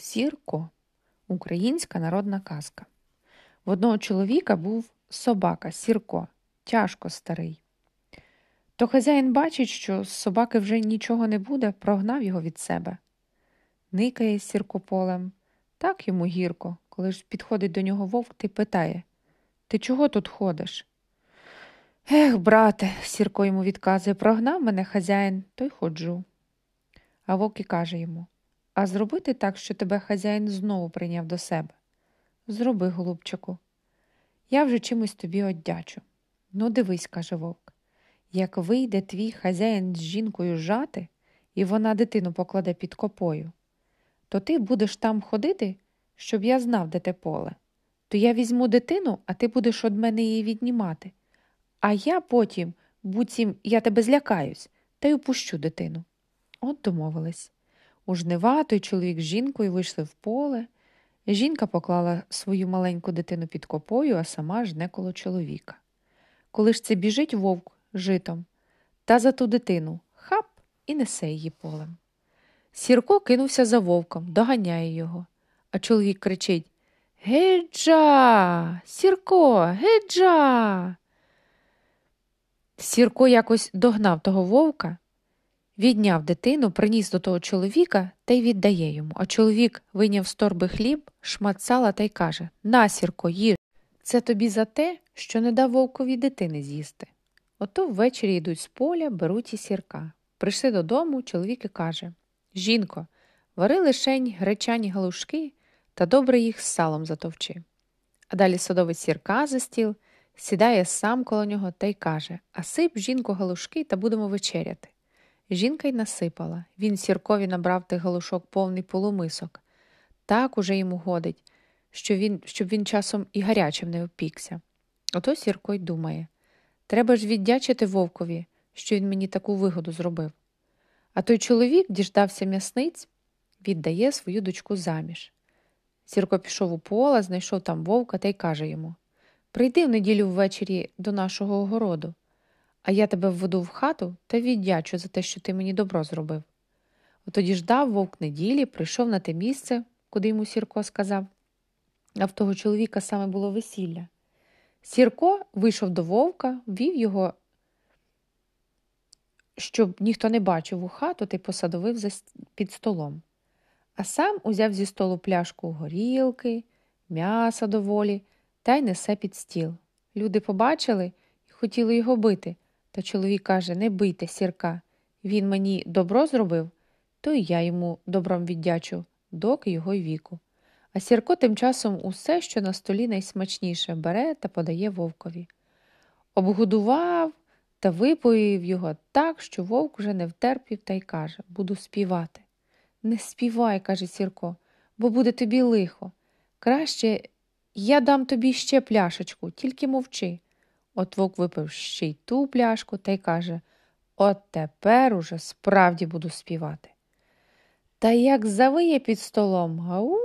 Сірко українська народна казка. В одного чоловіка був собака Сірко, тяжко старий. То хазяїн бачить, що з собаки вже нічого не буде, прогнав його від себе. Никає Сірко полем. Так йому гірко, коли ж підходить до нього вовк ти питає Ти чого тут ходиш? Ех, брате, Сірко йому відказує, прогнав мене хазяїн, то й ходжу. А вовк і каже йому а зробити так, що тебе хазяїн знову прийняв до себе. Зроби, голубчику. Я вже чимось тобі оддячу. Ну, дивись, каже вовк, як вийде твій хазяїн з жінкою жати, і вона дитину покладе під копою, то ти будеш там ходити, щоб я знав, де те поле. То я візьму дитину, а ти будеш од мене її віднімати. А я потім, буцім, я тебе злякаюсь, та й упущу дитину. От домовились. У жнива той чоловік з жінкою вийшли в поле. Жінка поклала свою маленьку дитину під копою, а сама жне коло чоловіка. Коли ж це біжить вовк житом, та за ту дитину хап і несе її полем. Сірко кинувся за вовком, доганяє його, а чоловік кричить Геджа, Сірко, геджа. Сірко якось догнав того вовка Відняв дитину, приніс до того чоловіка та й віддає йому. А чоловік вийняв з торби хліб, шмат сала та й каже Насірко, їж. Це тобі за те, що не дав вовкові дитини з'їсти. Ото ввечері йдуть з поля, беруть і сірка. Прийшли додому, чоловік і каже Жінко, вари лишень гречані галушки та добре їх з салом затовчи. А далі садовець сірка за стіл, сідає сам коло нього та й каже А сип, жінко, галушки та будемо вечеряти. Жінка й насипала. Він сіркові набрав тих галушок повний полумисок. Так уже йому годить, що він, щоб він часом і гарячим не опікся. Ото Сірко й думає треба ж віддячити вовкові, що він мені таку вигоду зробив. А той чоловік діждався м'ясниць, віддає свою дочку заміж. Сірко пішов у поле, знайшов там вовка та й каже йому Прийди в неділю ввечері до нашого огороду а я тебе введу в хату та віддячу за те, що ти мені добро зробив. Отоді ждав вовк неділі, прийшов на те місце, куди йому Сірко сказав, а в того чоловіка саме було весілля. Сірко вийшов до вовка, вів його, щоб ніхто не бачив у хату та й посадовив під столом. А сам узяв зі столу пляшку горілки, м'яса доволі та й несе під стіл. Люди побачили і хотіли його бити. Та чоловік каже Не бийте, сірка. Він мені добро зробив, то й я йому добром віддячу, доки його й віку. А сірко тим часом усе, що на столі найсмачніше, бере та подає вовкові. Обгодував та випоїв його так, що вовк уже не втерпів та й каже Буду співати. Не співай, каже Сірко, бо буде тобі лихо. Краще я дам тобі ще пляшечку, тільки мовчи. От випив ще й ту пляшку та й каже От тепер уже справді буду співати. Та як завиє під столом, гау,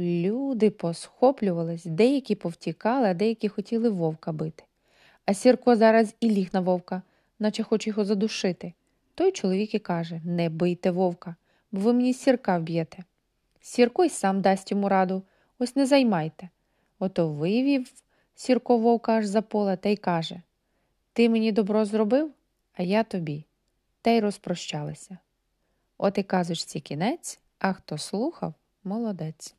люди посхоплювались, деякі повтікали, а деякі хотіли вовка бити. А Сірко зараз і ліг на вовка, наче хоче його задушити. Той чоловік і каже Не бийте вовка, бо ви мені сірка вб'єте. Сірко й сам дасть йому раду, ось не займайте. Ото вивів Сірко вовка аж за поле та й каже Ти мені добро зробив, а я тобі. Та й розпрощалися. От і казочці кінець, а хто слухав молодець.